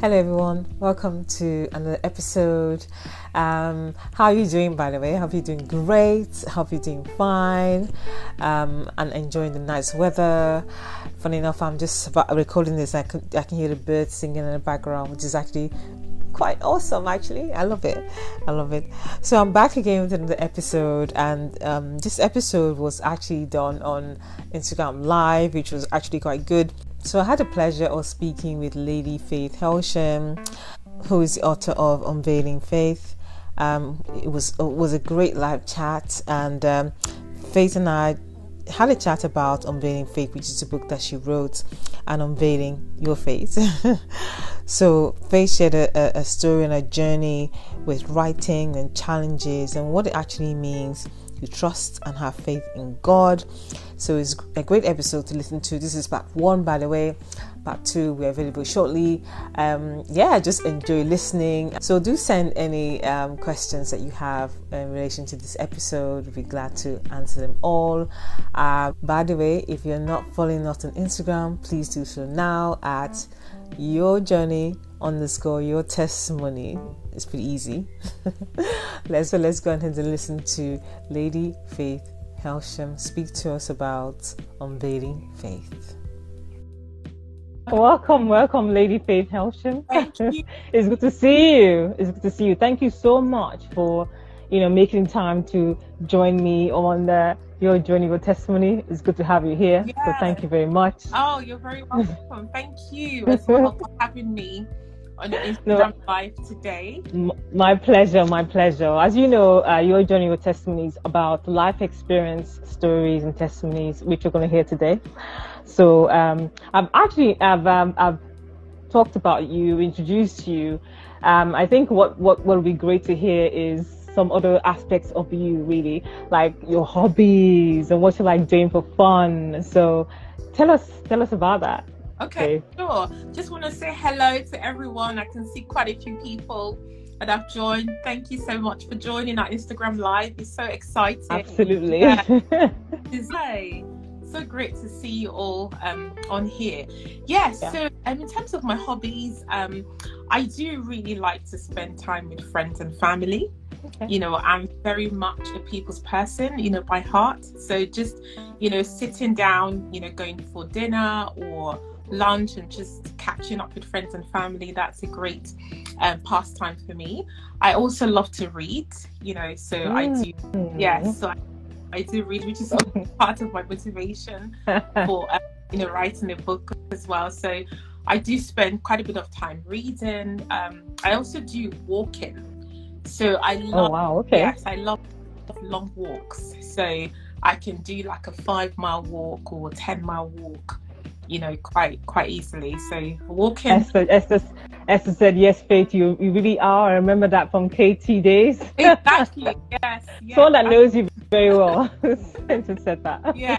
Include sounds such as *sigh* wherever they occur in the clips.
Hello, everyone. Welcome to another episode. Um, how are you doing, by the way? Hope you're doing great. Hope you're doing fine um, and enjoying the nice weather. Funny enough, I'm just recording this. I can, I can hear the birds singing in the background, which is actually quite awesome. Actually, I love it. I love it. So I'm back again with another episode, and um, this episode was actually done on Instagram Live, which was actually quite good. So I had the pleasure of speaking with Lady Faith Hailsham, who is the author of Unveiling Faith. Um, it was it was a great live chat, and um, Faith and I had a chat about Unveiling Faith, which is a book that she wrote, and unveiling your faith. *laughs* so Faith shared a, a story and a journey with writing and challenges and what it actually means to trust and have faith in God. So it's a great episode to listen to. This is part one, by the way. Part two, we're available shortly. Um, yeah, just enjoy listening. So do send any um, questions that you have in relation to this episode. We'll be glad to answer them all. Uh, by the way, if you're not following us on Instagram, please do so now at your journey underscore your testimony. It's pretty easy. *laughs* let's so let's go ahead and listen to Lady Faith Hailsham speak to us about unveiling faith. Welcome, welcome, Lady Faith Hailsham. *laughs* It's good to see you. It's good to see you. Thank you so much for, you know, making time to join me on the your journey, your testimony. It's good to have you here. Yeah. So thank you very much. Oh, you're very welcome. thank you as well *laughs* for having me on your Instagram no, live today. My pleasure, my pleasure. As you know, uh, your journey, your testimonies about life experience, stories, and testimonies, which you're going to hear today. So um, I've actually I've um, I've talked about you, introduced you. Um, I think what what will be great to hear is some other aspects of you, really, like your hobbies and what you like doing for fun. So tell us tell us about that. Okay, sure. Just want to say hello to everyone. I can see quite a few people that have joined. Thank you so much for joining our Instagram live. It's so exciting. Absolutely. Yeah. *laughs* so great to see you all um, on here. Yes, yeah. so um, in terms of my hobbies, um, I do really like to spend time with friends and family. Okay. You know, I'm very much a people's person, you know, by heart. So just, you know, sitting down, you know, going for dinner or lunch and just catching up with friends and family that's a great um, pastime for me. I also love to read you know so mm. i do yeah, so I, I, do read which is *laughs* part of my motivation for uh, you know writing a book as well. So i do spend quite a bit of time reading. Um, i also do walking. So i oh, love oh, wow okay. yes i love long walks. So i can do like a five mile walk or a 10 mile walk you know, quite quite easily. So walking. Esther, Esther, Esther said, "Yes, Faith, you, you really are." I remember that from KT days. *laughs* Exactly. yes. yes. *laughs* Someone that knows you very well. *laughs* Spencer said that. Yeah.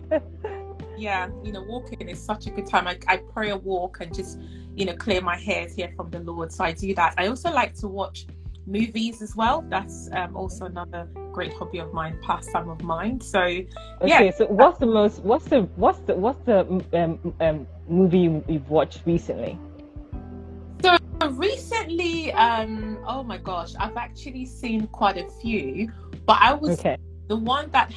Yeah. You know, walking is such a good time. I, I pray a walk and just, you know, clear my hairs here from the Lord. So I do that. I also like to watch movies as well. That's um, also another great hobby of mine, pastime of mine. So, okay, yeah. So, what's the most? What's the what's the what's the um, um, movie you've watched recently? So recently, um, oh my gosh, I've actually seen quite a few, but I was okay. the one that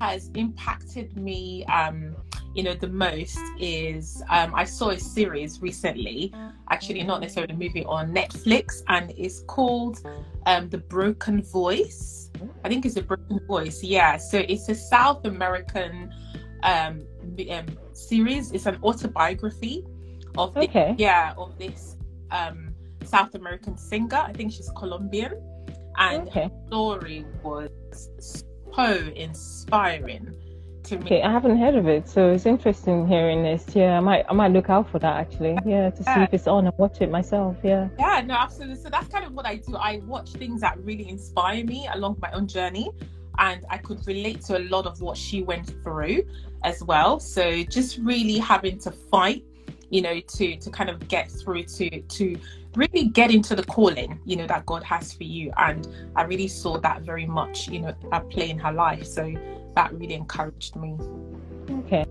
has impacted me um, you know the most is um, I saw a series recently, actually not necessarily a movie on Netflix, and it's called um, The Broken Voice. I think it's a Broken Voice. Yeah, so it's a South American um, um series. It's an autobiography of the, okay. yeah of this um, South American singer. I think she's Colombian, and okay. her story was so inspiring to me. Okay, I haven't heard of it, so it's interesting hearing this. Yeah, I might I might look out for that actually. Yeah, to yeah. see if it's on and watch it myself. Yeah. Yeah, no, absolutely. So that's kind of what I do. I watch things that really inspire me along my own journey, and I could relate to a lot of what she went through as well. So just really having to fight, you know, to to kind of get through to to really get into the calling you know that god has for you and i really saw that very much you know at play in her life so that really encouraged me. Okay.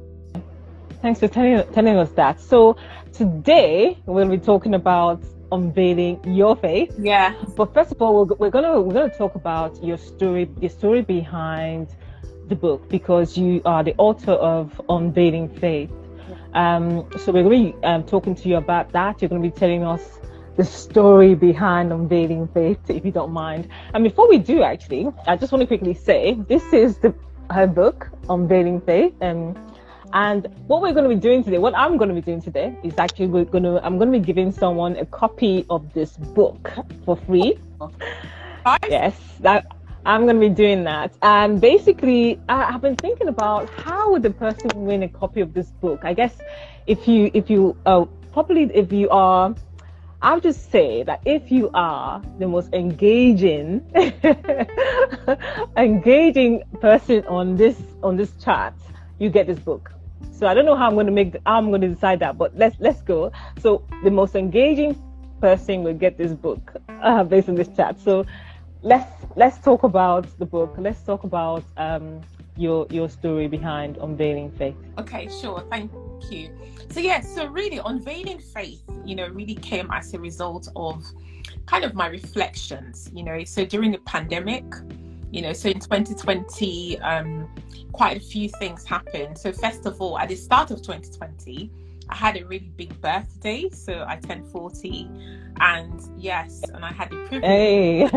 Thanks for telling, telling us that. So, today we'll be talking about unveiling your faith. Yeah. But first of all, we're, we're gonna we're gonna talk about your story, the story behind the book, because you are the author of Unveiling Faith. Um, so we're going to be um, talking to you about that. You're going to be telling us the story behind Unveiling Faith, if you don't mind. And before we do, actually, I just want to quickly say this is the her book, Unveiling Faith. Um, and what we're going to be doing today, what I'm going to be doing today, is actually we're going to I'm going to be giving someone a copy of this book for free. Yes, that I'm going to be doing that. And basically, I have been thinking about how would the person win a copy of this book. I guess if you if you uh, probably if you are I'll just say that if you are the most engaging, *laughs* engaging person on this on this chart, you get this book. So I don't know how I'm going to make I'm going to decide that, but let's let's go. So the most engaging person will get this book uh, based on this chat. So let's let's talk about the book. Let's talk about um, your your story behind unveiling faith. Okay, sure. Thank you. So yeah, so really unveiling faith, you know, really came as a result of kind of my reflections, you know. So during the pandemic, you know, so in 2020, um, quite a few things happened. So first of all, at the start of 2020, I had a really big birthday, so I turned 40, and yes, and I had the privilege. Hey,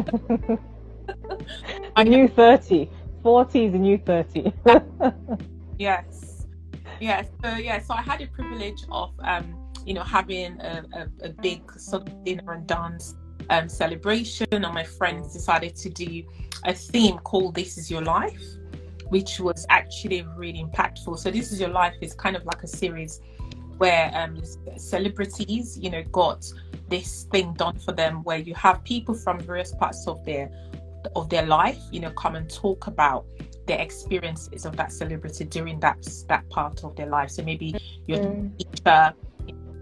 *laughs* a new 30. 40 is a new 30. *laughs* yes yeah so yeah so i had the privilege of um you know having a, a, a big sort of dinner and dance um, celebration and my friends decided to do a theme called this is your life which was actually really impactful. So this is your life is kind of like a series where um, celebrities you know got this thing done for them where you have people from various parts of their of their life you know come and talk about the experiences of that celebrity during that that part of their life. So maybe your mm. teacher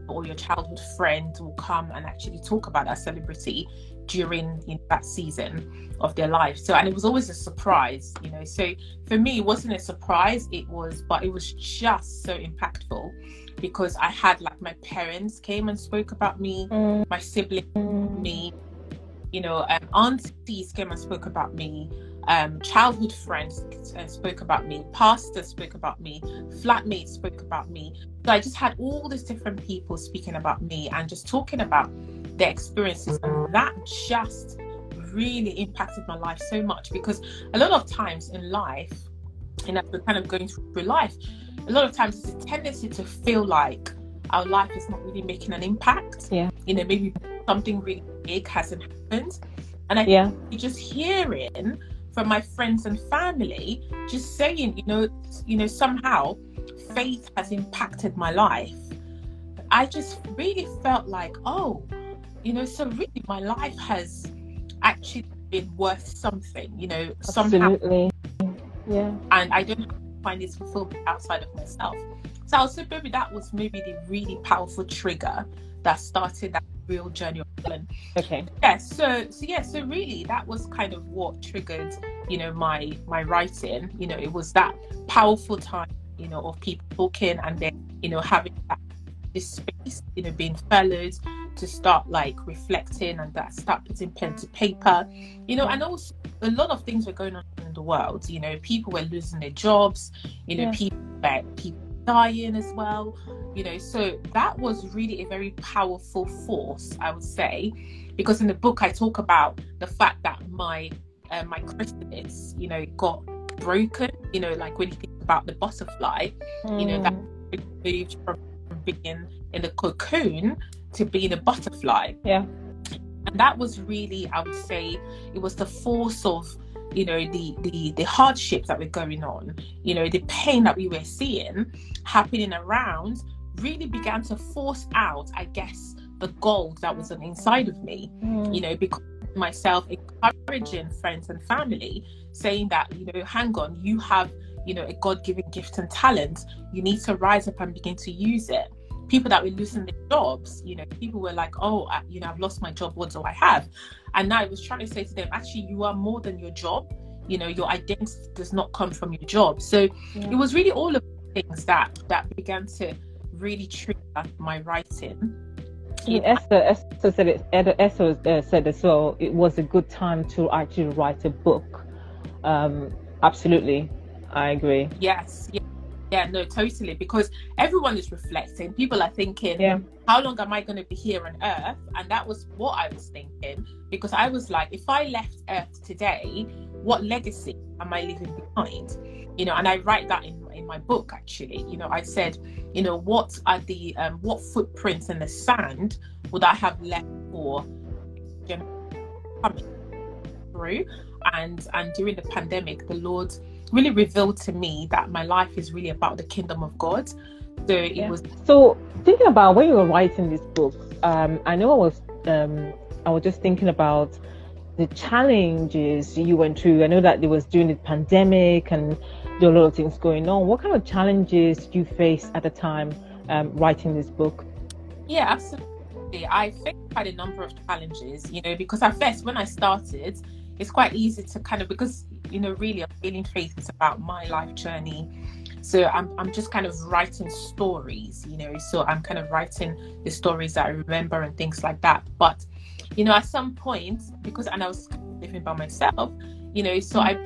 or your childhood friend will come and actually talk about that celebrity during you know, that season of their life. So and it was always a surprise, you know. So for me, it wasn't a surprise. It was, but it was just so impactful because I had like my parents came and spoke about me, mm. my siblings, mm. me, you know, um, aunties came and spoke about me um, childhood friends uh, spoke about me, pastors spoke about me, flatmates spoke about me. So I just had all these different people speaking about me and just talking about their experiences. And that just really impacted my life so much because a lot of times in life, and as we're kind of going through life, a lot of times it's a tendency to feel like our life is not really making an impact. Yeah. You know, maybe something really big hasn't happened. And I yeah. just hearing from my friends and family just saying you know you know somehow faith has impacted my life. I just really felt like oh you know so really my life has actually been worth something you know Absolutely. somehow yeah. And i don't find this fulfillment outside of myself. So i was say maybe that was maybe the really powerful trigger that started that real journey of Helen. Okay. Yeah. So so yeah. So really, that was kind of what triggered, you know, my my writing. You know, it was that powerful time, you know, of people talking and then you know having that this space, you know, being fellows to start like reflecting and that start putting pen to paper, you know, and also a lot of things were going on in the world. You know, people were losing their jobs. You know, yeah. people people dying as well you know so that was really a very powerful force i would say because in the book i talk about the fact that my uh, my chrysalis you know got broken you know like when you think about the butterfly mm. you know that hmm. moved from being in the cocoon to being a butterfly yeah and that was really i would say it was the force of you know the the the hardships that were going on you know the pain that we were seeing happening around really began to force out i guess the gold that was inside of me mm. you know because myself encouraging friends and family saying that you know hang on you have you know a god-given gift and talent you need to rise up and begin to use it people that were losing their jobs you know people were like oh I, you know i've lost my job what do i have and now i was trying to say to them actually you are more than your job you know your identity does not come from your job so yeah. it was really all of things that that began to really trigger my writing kid. Esther, Esther said it. Esther uh, said as well. It was a good time to actually write a book. Um, absolutely, I agree. Yes, yeah, yeah, no, totally. Because everyone is reflecting. People are thinking, yeah. how long am I going to be here on Earth? And that was what I was thinking. Because I was like, if I left Earth today, what legacy am I leaving behind? You know, and I write that in in my book actually. You know, I said, you know, what are the um, what footprints in the sand would I have left for coming through? And and during the pandemic, the Lord really revealed to me that my life is really about the kingdom of God. So it yeah. was. So thinking about when you were writing this book, um, I know I was um, I was just thinking about the challenges you went through. I know that it was during the pandemic and there were a lot of things going on. What kind of challenges did you face at the time um, writing this book? Yeah, absolutely. I faced quite a number of challenges, you know, because at first when I started, it's quite easy to kind of because you know really Unveiling Faith is about my life journey. So I'm, I'm just kind of writing stories you know so i'm kind of writing the stories that i remember and things like that. But you know at some point because and i was living by myself you know so i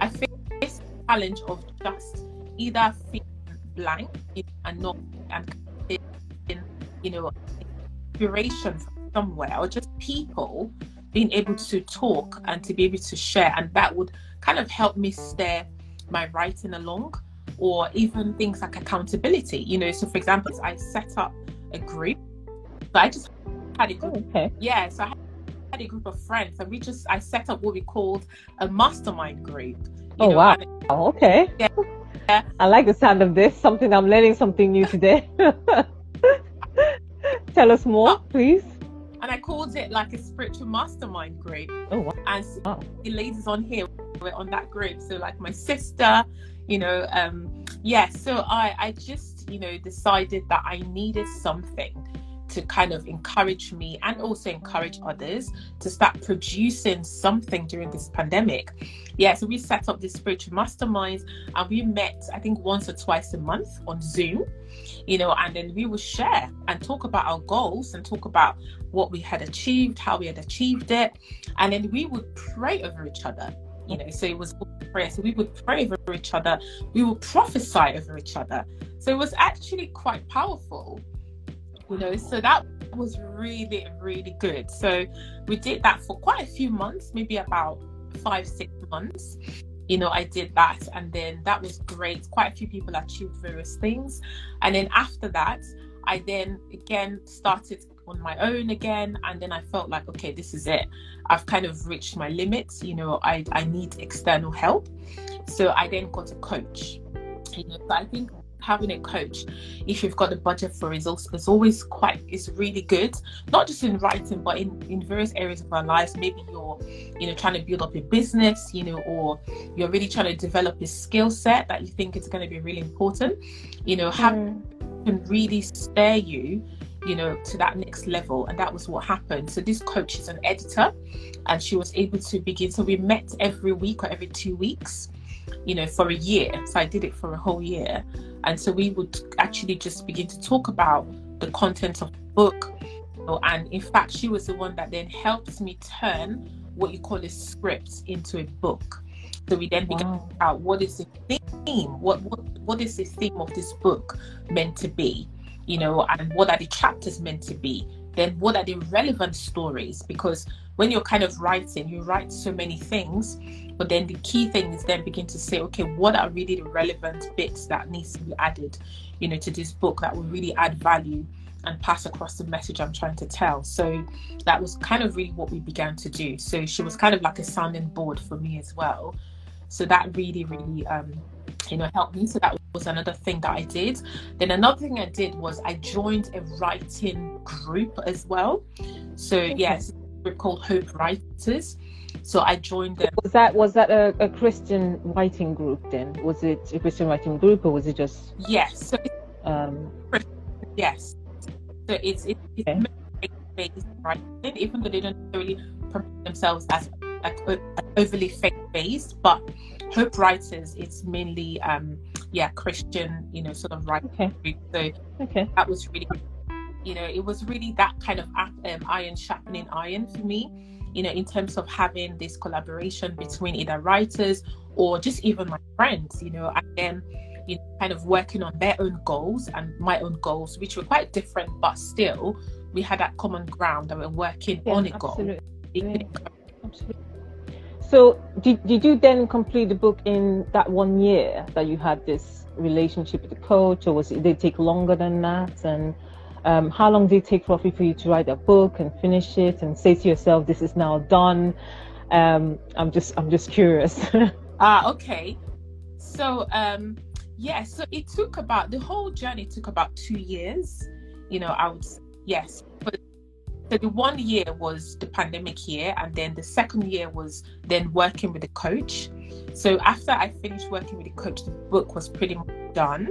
i faced the challenge of just either feeling blank and not and you know inspiration from somewhere or just people being able to talk and to be able to share and that would kind of help me steer my writing along or even things like accountability you know. So for example i set up a group but i just had a group oh, okay. yeah so i had a group of friends and we just i set up what we called a mastermind group oh know, wow. okay. Yeah, yeah. *laughs* i like the sound of this something i'm learning something new today. *laughs* Tell us more *laughs* oh. please and I called it like a spiritual mastermind group. Oh, wow. And so the ladies on here were on that group. So like my sister, you know, um, yeah. So I, I just, you know, decided that I needed something to kind of encourage me and also encourage others to start producing something during this pandemic. Yeah, so we set up this spiritual mastermind and we met, I think, once or twice a month on Zoom, you know, and then we would share and talk about our goals and talk about what we had achieved, how we had achieved it, and then we would pray over each other. You know, so it was prayer. So we would pray over each other, we would prophesy over each other. So it was actually quite powerful you know so that was really really good. So we did that for quite a few months maybe about five six months. You know i did that and then that was great. Quite a few people achieved various things. And then after that i then again started on my own again and then i felt like okay this is it. I've kind of reached my limits you know i i need external help. So i then got a coach. You know so i think having a coach if you've got the budget for results is always quite it's really good. Not just in writing but in in various areas of our lives. Maybe you're you know trying to build up your business you know or you're really trying to develop a skill set that you think is going to be really important. You know have mm. can really spare you you know to that next level and that was what happened. So this coach is an editor and she was able to begin so we met every week or every two weeks you know for a year so i did it for a whole year and so we would actually just begin to talk about the content of the book. And in fact, she was the one that then helped me turn what you call a script into a book. So we then began wow. out what is the theme? What, what what is the theme of this book meant to be? You know, and what are the chapters meant to be? Then what are the relevant stories? Because when you're kind of writing, you write so many things, but then the key thing is then begin to say, okay, what are really the relevant bits that needs to be added, you know, to this book that will really add value and pass across the message I'm trying to tell. So that was kind of really what we began to do. So she was kind of like a sounding board for me as well. So that really, really, um, you know, helped me. So that was another thing that I did. Then another thing I did was I joined a writing group as well. So yes, called Hope Writers. So I joined them. Was that was that a, a Christian writing group then? Was it a Christian writing group or was it just? Yes. So um, yes. So it's it's, okay. based writing, even though they don't necessarily promote themselves as like overly faith based, but Hope Writers it's mainly um yeah Christian you know sort of writing. Okay. So okay. that was really you know, it was really that kind of um, iron sharpening iron for me, you know, in terms of having this collaboration between either writers or just even my friends, you know, and then, you know, kind of working on their own goals and my own goals, which were quite different, but still we had that common ground that we're working yeah, on a absolutely. goal. Absolutely. So, did, did you then complete the book in that one year that you had this relationship with the coach, or was it did it take longer than that? And um, how long did it take roughly for you to write a book and finish it and say to yourself, "This is now done"? Um, I'm just I'm just curious. *laughs* ah, okay. So um, yeah, so it took about the whole journey took about two years. You know, I would yes, but so the one year was the pandemic year, and then the second year was then working with the coach. So after I finished working with the coach, the book was pretty much done.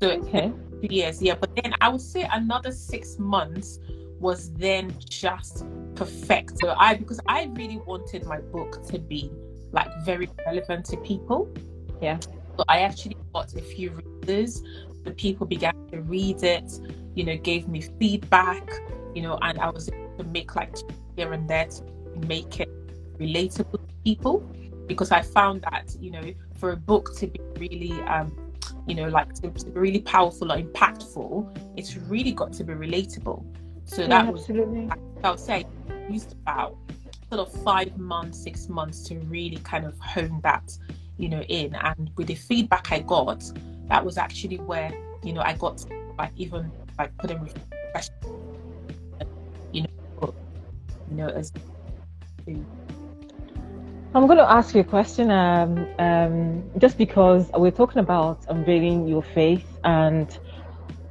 So okay years, yeah. But then I would say another six months was then just perfect. So I because I really wanted my book to be like very relevant to people. Yeah. So I actually got a few readers. The people began to read it, you know, gave me feedback, you know, and I was able to make like here and there to make it relatable to people because I found that, you know, for a book to be really um, you know, like to, to be really powerful or impactful, it's really got to be relatable. So yeah, that was absolutely. I would say used about sort of five months, six months to really kind of hone that, you know, in. And with the feedback I got, that was actually where, you know, I got like even like putting questions, you know, you know, as I'm going to ask you a question um, um, just because we're talking about unveiling your faith, and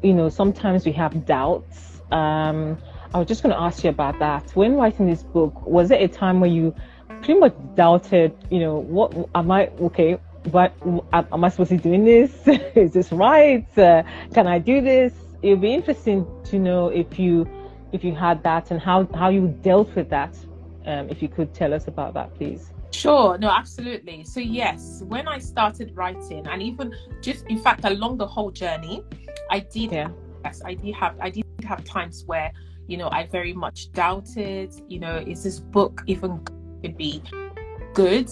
you know, sometimes we have doubts. Um, I was just going to ask you about that. When writing this book, was it a time where you pretty much doubted, you know, what am I okay? What am I supposed to be doing this? *laughs* Is this right? Uh, can I do this? It would be interesting to know if you if you had that and how how you dealt with that. Um, if you could tell us about that, please. Sure, no, absolutely. So, yes, when I started writing, and even just in fact along the whole journey, I did, yeah. yes, I did have, I did have times where, you know, I very much doubted, you know, is this book even going to be good?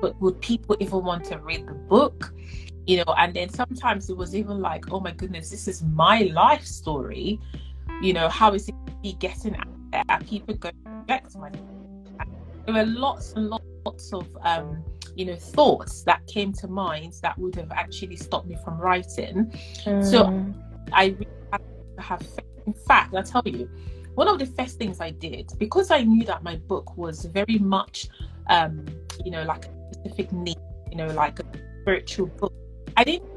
But would people even want to read the book? You know, and then sometimes it was even like, oh my goodness, this is my life story. You know, how is it getting out there? Are people going back to reject my there were lots and lots lots of um, you know thoughts that came to mind that would have actually stopped me from writing. Mm. So I really have faith. In fact, I tell you, one of the first things I did because I knew that my book was very much, um, you know, like a specific need, you know, like a spiritual book. I didn't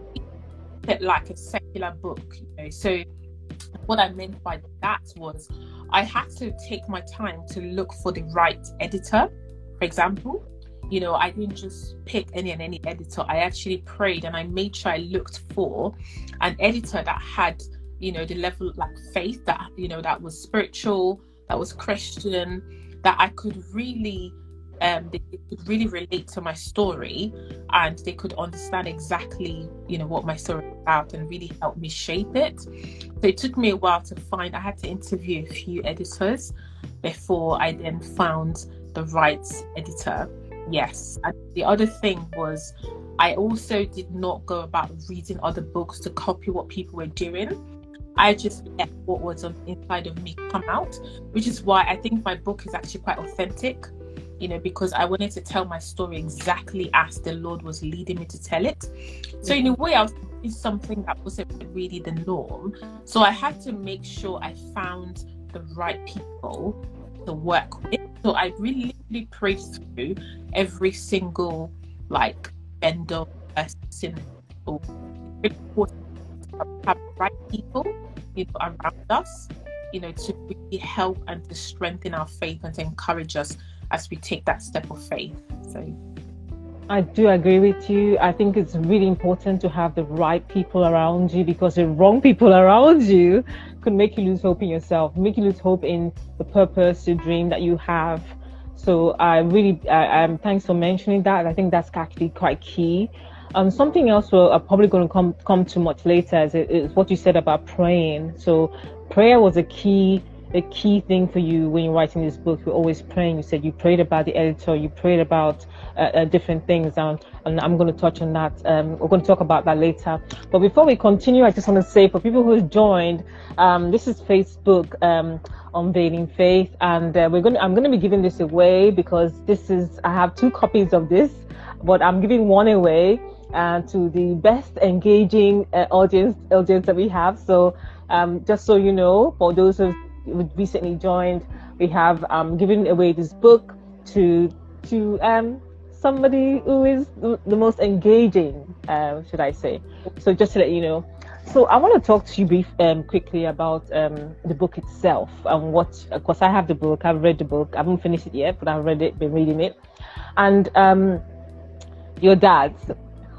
it like a secular book, you know. So what I meant by that was I had to take my time to look for the right editor for example, you know, I didn't just pick any and any editor. I actually prayed and I made sure I looked for an editor that had, you know, the level like faith that, you know, that was spiritual, that was Christian, that I could really um, they, could really relate to my story and they could understand exactly you know what my story is about and really help me shape it so it took me a while to find i had to interview a few editors before i then found the rights editor. Yes. And the other thing was, I also did not go about reading other books to copy what people were doing. I just let what was on inside of me come out, which is why I think my book is actually quite authentic, you know, because I wanted to tell my story exactly as the Lord was leading me to tell it. So, in a mm-hmm. way, I was doing something that wasn't really the norm. So, I had to make sure I found the right people to work with. So I really, really prayed through every single like vendor person or have right people, know, around us, you know, to really help and to strengthen our faith and to encourage us as we take that step of faith. So I do agree with you. I think it's really important to have the right people around you because the wrong people *laughs* around you could make you lose hope in yourself, make you lose hope in the purpose, the dream that you have. So I really, um, thanks for mentioning that. I think that's actually quite key. Um, something else we're probably going to come come to much later is, is what you said about praying. So prayer was a key a key thing for you when you're writing this book? You're always praying. You said you prayed about the editor, you prayed about uh, uh, different things, and I'm going to touch on that. Um, we're going to talk about that later. But before we continue, I just want to say for people who joined, um, this is Facebook um, unveiling faith, and uh, we're going. I'm going to be giving this away because this is. I have two copies of this, but I'm giving one away. Uh, to the best engaging uh, audience audience that we have. So um, just so you know, for those who recently joined, we have um, given away this book to to um, somebody who is the most engaging, uh, should I say? So just to let you know. So I want to talk to you brief, um, quickly about um, the book itself and what. Of course, I have the book. I've read the book. I haven't finished it yet, but I've read it. Been reading it, and um, your dad.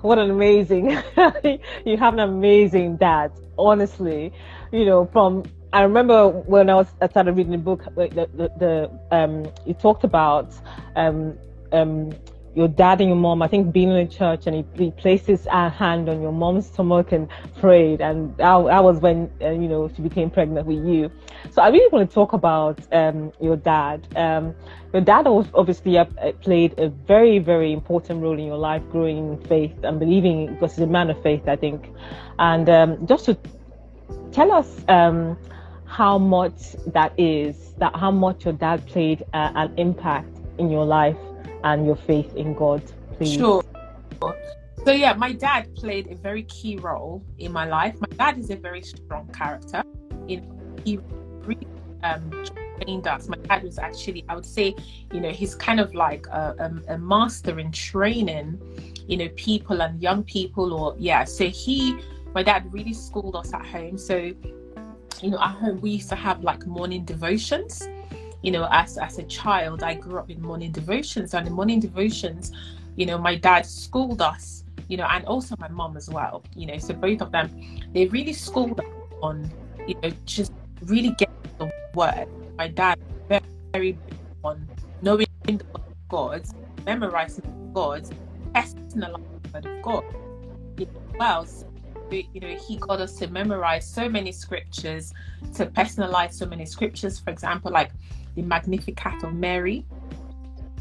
What an amazing! *laughs* you have an amazing dad. Honestly, you know, from I remember when I was I started reading the book, the the, the um, you talked about um, um, your dad and your mom. I think being in a church and he, he placed his uh, hand on your mom's stomach and prayed, and that, that was when uh, you know she became pregnant with you. So I really want to talk about um, your dad. Um, your dad obviously uh, played a very very important role in your life, growing in faith and believing because he's a man of faith, I think. And um, just to tell us um, how much that is, that how much your dad played uh, an impact in your life and your faith in God, please. Sure. So yeah, my dad played a very key role in my life. My dad is a very strong character. In he really um, trained us. My dad was actually, I would say, you know, he's kind of like a, a, a master in training, you know, people and young people. Or yeah, so he, my dad really schooled us at home. So you know, at home we used to have like morning devotions. You know, as as a child, I grew up in morning devotions, and in morning devotions, you know, my dad schooled us, you know, and also my mom as well. You know, so both of them, they really schooled us on, you know, just really get the word. My dad very, very big on knowing the word of God, memorizing the God, testing the word of God. You know, well, so you know he got us to memorize so many scriptures to personalize so many scriptures. For example like the magnificat of mary.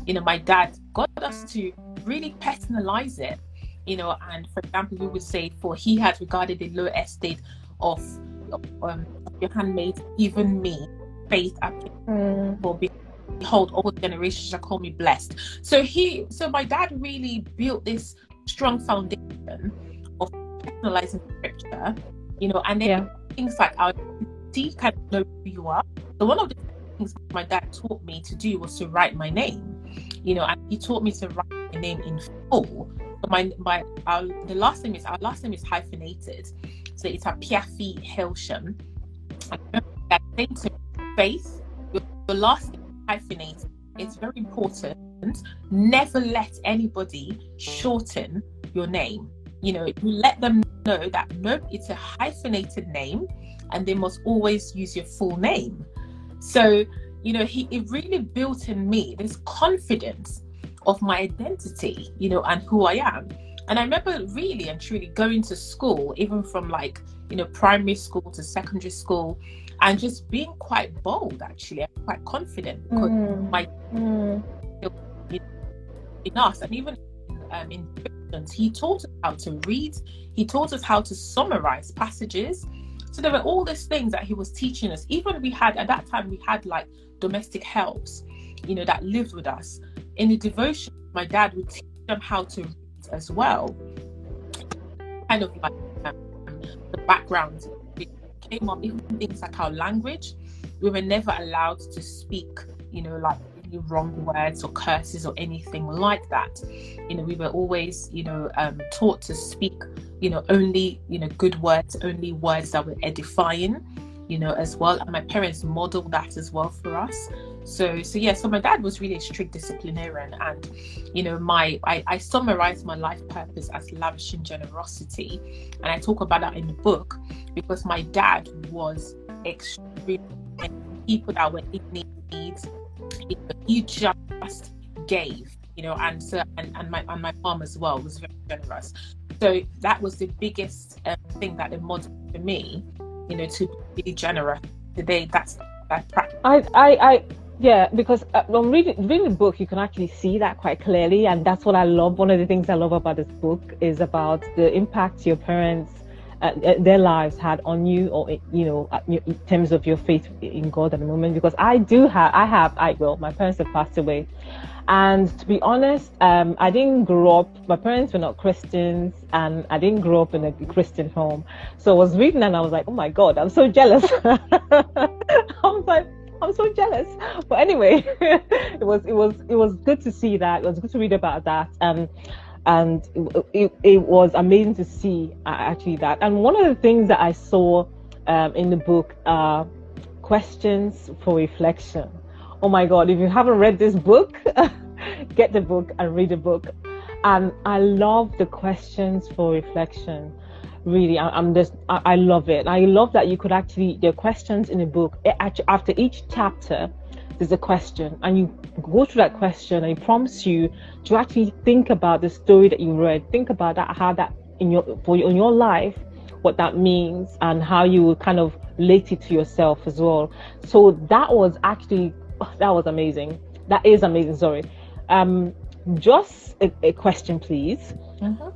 You know my dad got us to really personalize it you know and for example we would say for he had regarded the low estate of um, your handmaid even me faith mm. behold all generations shall call me blessed. So he so my dad really built this strong foundation personalizing scripture, you know, and then yeah. things like our see kind of know who you are. So one of the things my dad taught me to do was to write my name, you know, and he taught me to write my name in full. So my my our, the last name is our last name is hyphenated, so it's a Piafi Hailsham. That thing to faith, your, your last name hyphenated. It's very important. Never let anybody shorten your name you know, you let them know that no, it's a hyphenated name and they must always use your full name. So, you know, he it really built in me this confidence of my identity, you know, and who I am. And I remember really and truly going to school, even from like, you know, primary school to secondary school, and just being quite bold actually, quite confident because mm. my mm. in us and even um, in he taught us how to read, he taught us how to summarize passages. So there were all these things that he was teaching us. Even we had at that time we had like domestic helps, you know, that lived with us. In the devotion, my dad would teach them how to read as well. Kind of like um, the background we came up, even things like our language. We were never allowed to speak, you know, like any wrong words or curses or anything like that. You know, we were always, you know, um, taught to speak, you know, only, you know, good words, only words that were edifying, you know, as well. And my parents modeled that as well for us. So, so yeah, so my dad was really a strict disciplinarian, and you know, my I, I summarize my life purpose as lavishing generosity, and I talk about that in the book because my dad was extremely people that were in need you just gave you know and so and, and my and my mom as well was very generous so that was the biggest uh, thing that they modeled for me, you know, to be generous. Today, that's that practice. I, I, I, yeah, because uh, when reading reading the book, you can actually see that quite clearly, and that's what I love. One of the things I love about this book is about the impact your parents uh, uh their lives had on you or you know uh, in terms of your faith in god at the moment because i do have i have i well my parents have passed away and to be honest, um, I didn't grow up, my parents were not Christians, and I didn't grow up in a Christian home. So I was reading and I was like, oh my God, I'm so jealous. *laughs* I was like, I'm so jealous. But anyway, *laughs* it was it was it was good to see that. It was good to read about that. Um, and it, it, was amazing to see uh, actually that. And one of the things that I saw um, in the book are questions for reflection. Oh my god if you haven't read this book *laughs* get the book and read the book. And i love the questions for reflection really. I, am just I, I, love it. I love that you could actually are questions in the book after each chapter there's a question and you go through that question and it prompts you to actually think about the story that you read think about that how that in your for in your life what that means and how you kind of relate it to yourself as well so that was actually *sighs* that was amazing. That is amazing. Sorry. Um, just a, a question, please. Mm-hmm.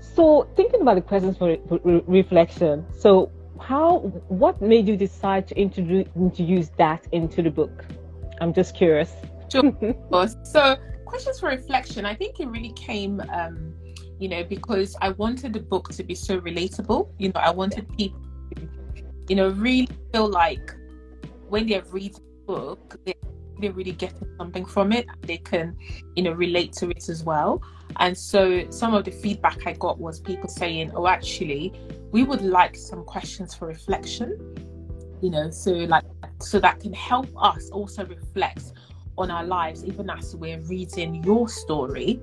So, thinking about the questions for re- reflection. So, how? What made you decide to introduce introduce that into the book? I'm just curious. Sure. *laughs* so, questions for reflection. I think it really came. Um, you know, because I wanted the book to be so relatable. You know, I wanted people to, you know, really feel like when they read the book, they, they really get something from it. They can, you know, relate to it as well. And so some of the feedback I got was people saying, "Oh, actually, we would like some questions for reflection." You know, so like so that can help us also reflect on our lives even as we're reading your story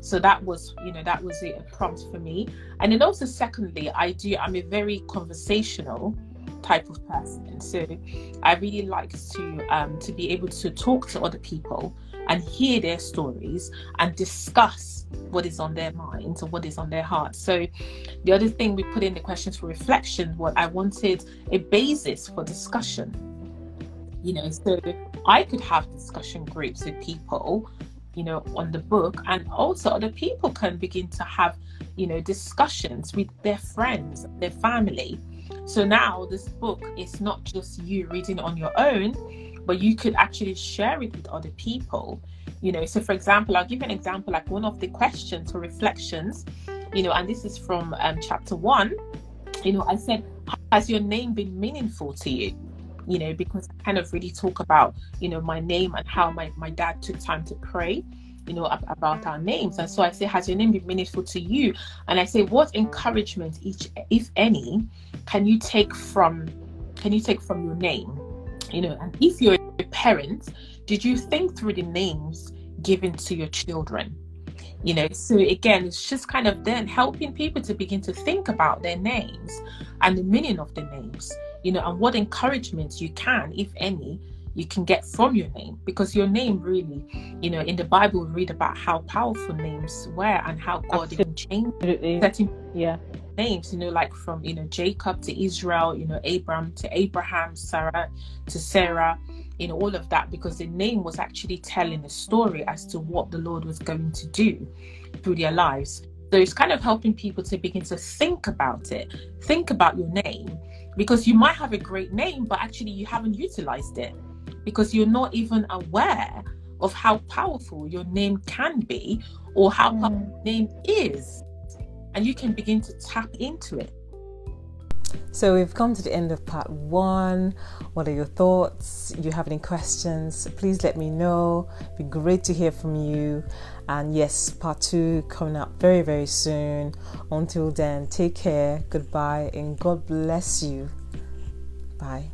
so that was you know that was a prompt for me and then also secondly i do i'm a very conversational type of person. So I really like to um, to be able to talk to other people and hear their stories and discuss what is on their minds or what is on their hearts. So the other thing we put in the questions for reflection, what I wanted a basis for discussion. You know, so I could have discussion groups with people, you know, on the book, and also other people can begin to have, you know, discussions with their friends, their family so now this book is not just you reading on your own, but you could actually share it with other people. You know, so for example, I'll give an example like one of the questions or reflections, you know, and this is from um, chapter one. You know, I said, Has your name been meaningful to you? You know, because I kind of really talk about, you know, my name and how my, my dad took time to pray you know, about our names. And so I say, has your name been meaningful to you? And I say, what encouragement, each, if any, can you take from, can you take from your name? You know, and if you're a parent, did you think through the names given to your children? You know, so again, it's just kind of then helping people to begin to think about their names and the meaning of the names, you know, and what encouragement you can, if any, you can get from your name. Because your name really you know in the bible we read about how powerful names were and how god even changed certain yeah. names you know like from you know jacob to israel you know abram to abraham sarai to sarah know all of that because the name was actually telling a story as to what the lord was going to do through their lives so it's kind of helping people to begin to think about it think about your name because you might have a great name but actually you haven't utilized it because you're not even aware of how powerful your name can be or how mm. powerful your name is. And you can begin to tap into it. So we've come to the end of part one. What are your thoughts? You have any questions? Please let me know. It'd be great to hear from you. And yes, part two coming up very, very soon. Until then, take care, goodbye, and God bless you. Bye.